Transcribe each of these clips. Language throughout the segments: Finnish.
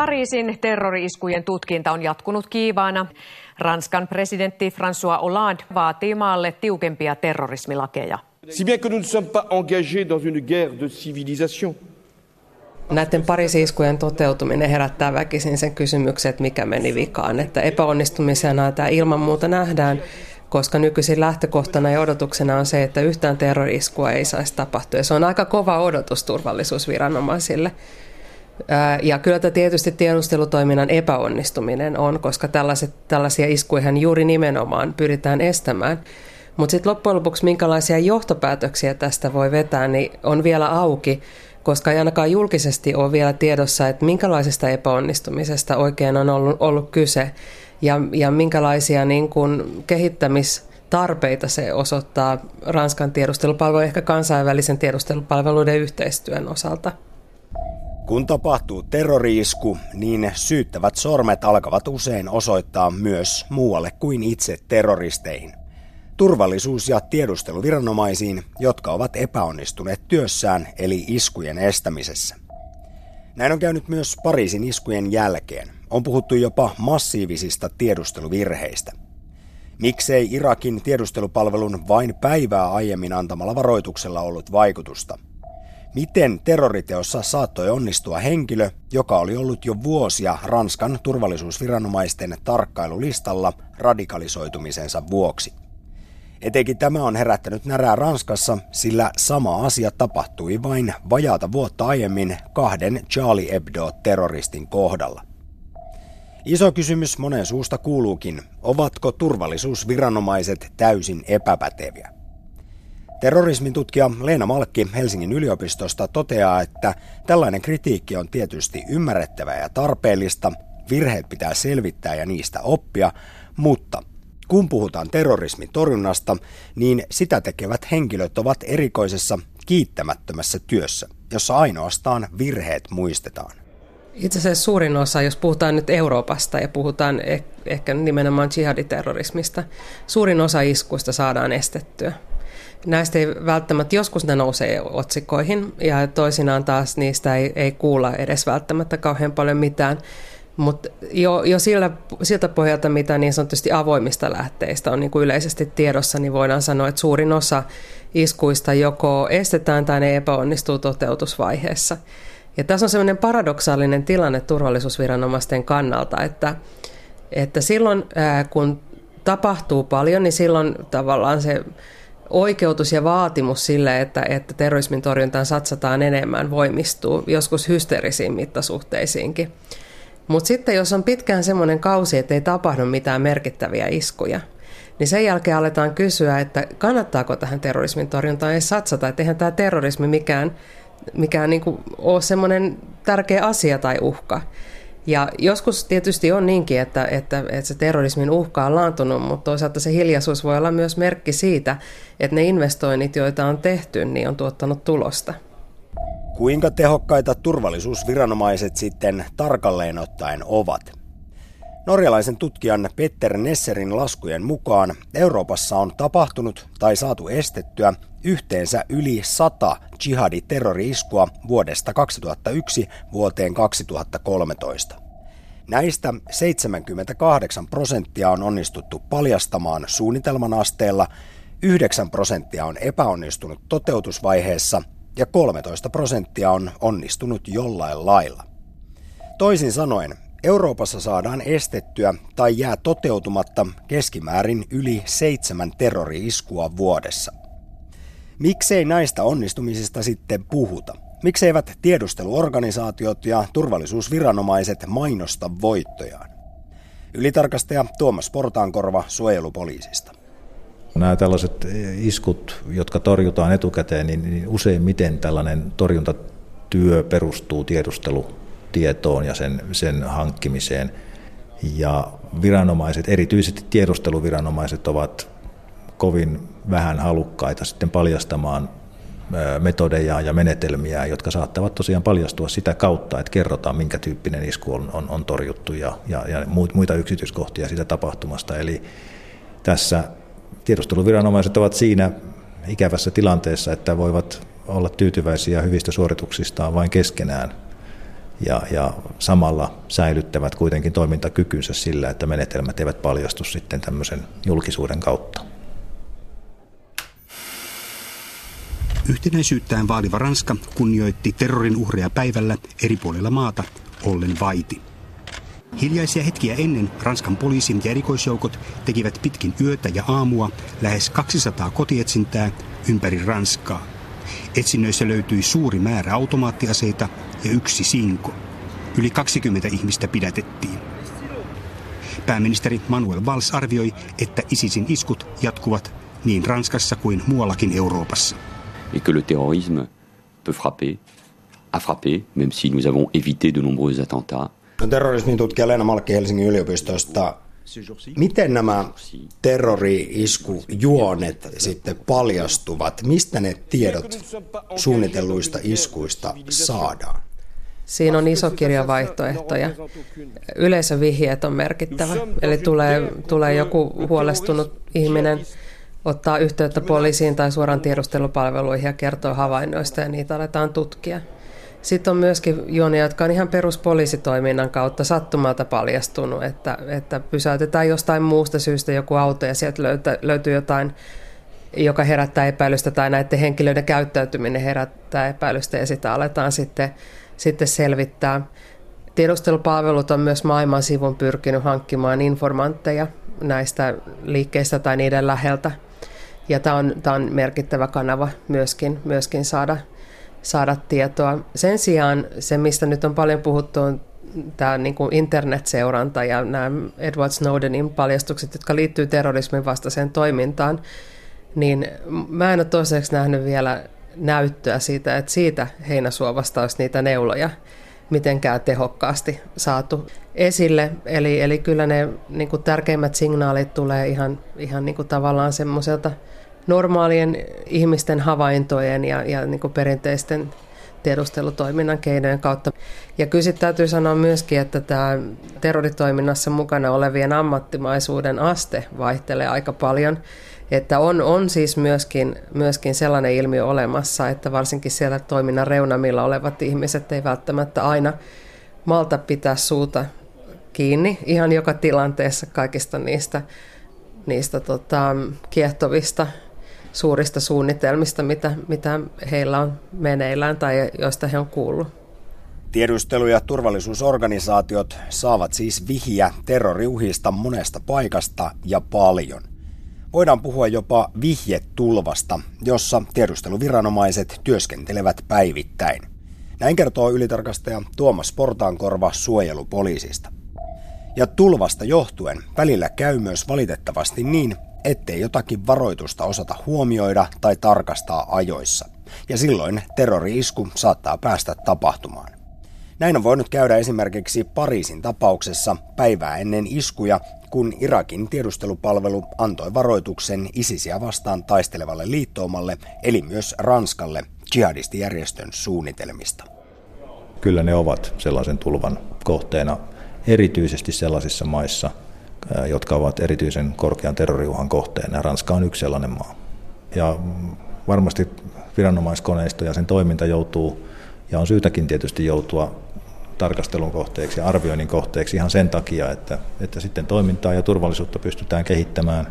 Pariisin terrori-iskujen tutkinta on jatkunut kiivaana. Ranskan presidentti François Hollande vaatii maalle tiukempia terrorismilakeja. Si bien que nous ne sommes pas engagés dans une guerre de civilisation, Näiden toteutuminen herättää väkisin sen kysymyksen, että mikä meni vikaan. Että epäonnistumisena tämä ilman muuta nähdään, koska nykyisin lähtökohtana ja odotuksena on se, että yhtään terroriskua ei saisi tapahtua. Ja se on aika kova odotus turvallisuusviranomaisille. Ja kyllä tämä tietysti tiedustelutoiminnan epäonnistuminen on, koska tällaiset, tällaisia iskuja juuri nimenomaan pyritään estämään. Mutta sitten loppujen lopuksi minkälaisia johtopäätöksiä tästä voi vetää, niin on vielä auki, koska ei ainakaan julkisesti ole vielä tiedossa, että minkälaisesta epäonnistumisesta oikein on ollut, ollut kyse ja, ja minkälaisia niin kuin kehittämistarpeita se osoittaa Ranskan tiedustelupalvelun ehkä kansainvälisen tiedustelupalveluiden yhteistyön osalta. Kun tapahtuu terroriisku, niin syyttävät sormet alkavat usein osoittaa myös muualle kuin itse terroristeihin. Turvallisuus- ja tiedusteluviranomaisiin, jotka ovat epäonnistuneet työssään eli iskujen estämisessä. Näin on käynyt myös Pariisin iskujen jälkeen. On puhuttu jopa massiivisista tiedusteluvirheistä. Miksei Irakin tiedustelupalvelun vain päivää aiemmin antamalla varoituksella ollut vaikutusta – Miten terroriteossa saattoi onnistua henkilö, joka oli ollut jo vuosia Ranskan turvallisuusviranomaisten tarkkailulistalla radikalisoitumisensa vuoksi? Etenkin tämä on herättänyt närää Ranskassa, sillä sama asia tapahtui vain vajaata vuotta aiemmin kahden Charlie Hebdo-terroristin kohdalla. Iso kysymys monen suusta kuuluukin, ovatko turvallisuusviranomaiset täysin epäpäteviä? Terrorismin tutkija Leena Malkki Helsingin yliopistosta toteaa, että tällainen kritiikki on tietysti ymmärrettävää ja tarpeellista, virheet pitää selvittää ja niistä oppia, mutta kun puhutaan terrorismin torjunnasta, niin sitä tekevät henkilöt ovat erikoisessa kiittämättömässä työssä, jossa ainoastaan virheet muistetaan. Itse asiassa suurin osa, jos puhutaan nyt Euroopasta ja puhutaan eh- ehkä nimenomaan jihaditerrorismista, suurin osa iskuista saadaan estettyä. Näistä ei välttämättä, joskus ne nousee otsikoihin ja toisinaan taas niistä ei, ei kuulla edes välttämättä kauhean paljon mitään. Mutta jo, jo sillä, siltä pohjalta, mitä niin sanotusti avoimista lähteistä on niin kuin yleisesti tiedossa, niin voidaan sanoa, että suurin osa iskuista joko estetään tai ne epäonnistuu toteutusvaiheessa. Ja tässä on sellainen paradoksaalinen tilanne turvallisuusviranomaisten kannalta, että, että silloin kun tapahtuu paljon, niin silloin tavallaan se oikeutus ja vaatimus sille, että, että terrorismin torjuntaan satsataan enemmän, voimistuu joskus hysteerisiin mittasuhteisiinkin. Mutta sitten jos on pitkään semmoinen kausi, että ei tapahdu mitään merkittäviä iskuja, niin sen jälkeen aletaan kysyä, että kannattaako tähän terrorismin torjuntaan edes satsata, että eihän tämä terrorismi mikään, mikään niin ole semmoinen tärkeä asia tai uhka. Ja joskus tietysti on niinkin, että, että, että se terrorismin uhka on laantunut, mutta toisaalta se hiljaisuus voi olla myös merkki siitä, että ne investoinnit, joita on tehty, niin on tuottanut tulosta. Kuinka tehokkaita turvallisuusviranomaiset sitten tarkalleen ottaen ovat? Norjalaisen tutkijan Petter Nesserin laskujen mukaan Euroopassa on tapahtunut tai saatu estettyä yhteensä yli 100 jihadi-terrori-iskua vuodesta 2001 vuoteen 2013. Näistä 78 prosenttia on onnistuttu paljastamaan suunnitelman asteella, 9 prosenttia on epäonnistunut toteutusvaiheessa ja 13 prosenttia on onnistunut jollain lailla. Toisin sanoen, Euroopassa saadaan estettyä tai jää toteutumatta keskimäärin yli seitsemän terrori-iskua vuodessa. Miksei näistä onnistumisista sitten puhuta? Mikseivät tiedusteluorganisaatiot ja turvallisuusviranomaiset mainosta voittojaan? Ylitarkastaja Tuomas Portaankorva suojelupoliisista. Nämä tällaiset iskut, jotka torjutaan etukäteen, niin useimmiten tällainen torjuntatyö perustuu tiedustelutietoon ja sen, sen hankkimiseen. Ja viranomaiset, erityisesti tiedusteluviranomaiset, ovat kovin vähän halukkaita sitten paljastamaan metodeja ja menetelmiä, jotka saattavat tosiaan paljastua sitä kautta, että kerrotaan, minkä tyyppinen isku on, on, on torjuttu ja, ja, ja muita yksityiskohtia siitä tapahtumasta. Eli tässä tiedusteluviranomaiset ovat siinä ikävässä tilanteessa, että voivat olla tyytyväisiä hyvistä suorituksistaan vain keskenään. Ja, ja samalla säilyttävät kuitenkin toimintakykynsä sillä, että menetelmät eivät paljastu sitten tämmöisen julkisuuden kautta. Yhtenäisyyttään vaaliva Ranska kunnioitti terrorin uhreja päivällä eri puolilla maata ollen vaiti. Hiljaisia hetkiä ennen Ranskan poliisin ja erikoisjoukot tekivät pitkin yötä ja aamua lähes 200 kotietsintää ympäri Ranskaa. Etsinnöissä löytyi suuri määrä automaattiaseita ja yksi sinko. Yli 20 ihmistä pidätettiin. Pääministeri Manuel Valls arvioi, että ISISin iskut jatkuvat niin Ranskassa kuin muuallakin Euroopassa. Et que le terrorisme peut frapper, a frappé, même si nous avons évité de nombreux attentats. No, terrorismin tutkija Leena Malkki Helsingin yliopistosta. Miten nämä terrori-iskujuonet sitten paljastuvat? Mistä ne tiedot suunnitelluista iskuista saadaan? Siinä on iso kirja vaihtoehtoja. Yleisövihjeet on merkittävä. Eli tulee, tulee joku huolestunut ihminen, ottaa yhteyttä poliisiin tai suoraan tiedustelupalveluihin ja kertoo havainnoista ja niitä aletaan tutkia. Sitten on myöskin juonia, jotka on ihan peruspoliisitoiminnan kautta sattumalta paljastunut, että, että pysäytetään jostain muusta syystä joku auto ja sieltä löytä, löytyy jotain, joka herättää epäilystä tai näiden henkilöiden käyttäytyminen herättää epäilystä ja sitä aletaan sitten, sitten selvittää. Tiedustelupalvelut on myös maailman sivun pyrkinyt hankkimaan informantteja näistä liikkeistä tai niiden läheltä. Ja tämä on, tämä on merkittävä kanava myöskin, myöskin saada saada tietoa. Sen sijaan se, mistä nyt on paljon puhuttu, on tämä niin kuin internetseuranta ja nämä Edward Snowdenin paljastukset, jotka liittyy terrorismin vastaiseen toimintaan, niin mä en ole toiseksi nähnyt vielä näyttöä siitä, että siitä heinäsuovasta olisi niitä neuloja mitenkään tehokkaasti saatu esille. Eli, eli kyllä ne niin kuin tärkeimmät signaalit tulee ihan, ihan niin kuin tavallaan semmoiselta normaalien ihmisten havaintojen ja, ja niin kuin perinteisten tiedustelutoiminnan keinojen kautta. Ja kyllä täytyy sanoa myöskin, että tämä terroritoiminnassa mukana olevien ammattimaisuuden aste vaihtelee aika paljon. Että on, on siis myöskin, myöskin sellainen ilmiö olemassa, että varsinkin siellä toiminnan reunamilla olevat ihmiset ei välttämättä aina malta pitää suuta kiinni ihan joka tilanteessa kaikista niistä, niistä tota, kiehtovista suurista suunnitelmista, mitä, mitä heillä on meneillään tai joista he on kuullut. Tiedustelu- ja turvallisuusorganisaatiot saavat siis vihiä terroriuhista monesta paikasta ja paljon. Voidaan puhua jopa vihjetulvasta, jossa tiedusteluviranomaiset työskentelevät päivittäin. Näin kertoo ylitarkastaja Tuomas Portaankorva suojelupoliisista. Ja tulvasta johtuen välillä käy myös valitettavasti niin, ettei jotakin varoitusta osata huomioida tai tarkastaa ajoissa. Ja silloin terrori-isku saattaa päästä tapahtumaan. Näin on voinut käydä esimerkiksi Pariisin tapauksessa päivää ennen iskuja, kun Irakin tiedustelupalvelu antoi varoituksen ISISiä vastaan taistelevalle liittoumalle, eli myös Ranskalle, jihadistijärjestön suunnitelmista. Kyllä ne ovat sellaisen tulvan kohteena, erityisesti sellaisissa maissa, jotka ovat erityisen korkean terroriuhan kohteena. Ranska on yksi sellainen maa. Ja varmasti viranomaiskoneisto ja sen toiminta joutuu, ja on syytäkin tietysti joutua tarkastelun kohteeksi ja arvioinnin kohteeksi ihan sen takia, että, että sitten toimintaa ja turvallisuutta pystytään kehittämään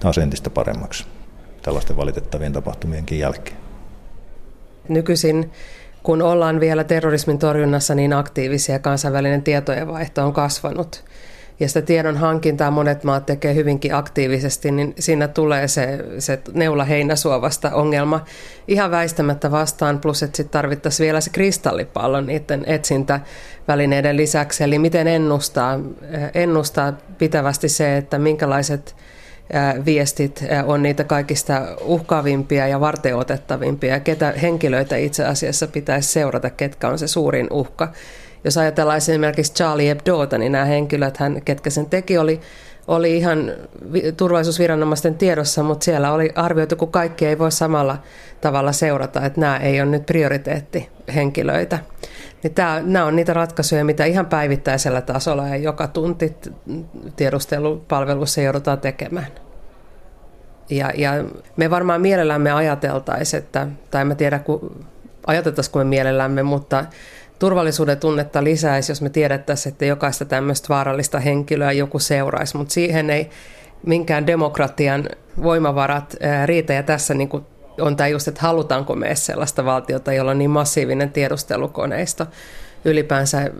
taas entistä paremmaksi tällaisten valitettavien tapahtumienkin jälkeen. Nykyisin kun ollaan vielä terrorismin torjunnassa niin aktiivisia, kansainvälinen tietojenvaihto on kasvanut ja sitä tiedon hankintaa monet maat tekee hyvinkin aktiivisesti, niin siinä tulee se, se neula heinäsuovasta ongelma ihan väistämättä vastaan, plus että sitten tarvittaisiin vielä se kristallipallo niiden etsintävälineiden lisäksi, eli miten ennustaa, ennustaa pitävästi se, että minkälaiset viestit on niitä kaikista uhkaavimpia ja varteotettavimpia, ketä henkilöitä itse asiassa pitäisi seurata, ketkä on se suurin uhka. Jos ajatellaan esimerkiksi Charlie Hebdoota, niin nämä henkilöt, hän, ketkä sen teki, oli, oli ihan turvallisuusviranomaisten tiedossa, mutta siellä oli arvioitu, kun kaikki ei voi samalla tavalla seurata, että nämä ei ole nyt prioriteettihenkilöitä. Niin tämä, nämä on niitä ratkaisuja, mitä ihan päivittäisellä tasolla ja joka tunti tiedustelupalvelussa joudutaan tekemään. Ja, ja me varmaan mielellämme ajateltaisiin, että, tai en tiedä, kun ajateltaisiin me mielellämme, mutta turvallisuuden tunnetta lisäisi, jos me tiedettäisiin, että jokaista tämmöistä vaarallista henkilöä joku seuraisi, mutta siihen ei minkään demokratian voimavarat riitä ja tässä niin kuin on tämä just, että halutaanko me sellaista valtiota, jolla on niin massiivinen tiedustelukoneisto ylipäänsä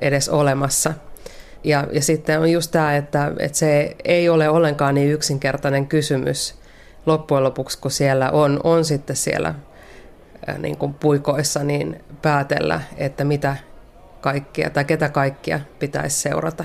edes olemassa. Ja, ja sitten on just tämä, että, että se ei ole ollenkaan niin yksinkertainen kysymys loppujen lopuksi, kun siellä on, on sitten siellä niin kuin puikoissa, niin päätellä, että mitä kaikkia tai ketä kaikkia pitäisi seurata.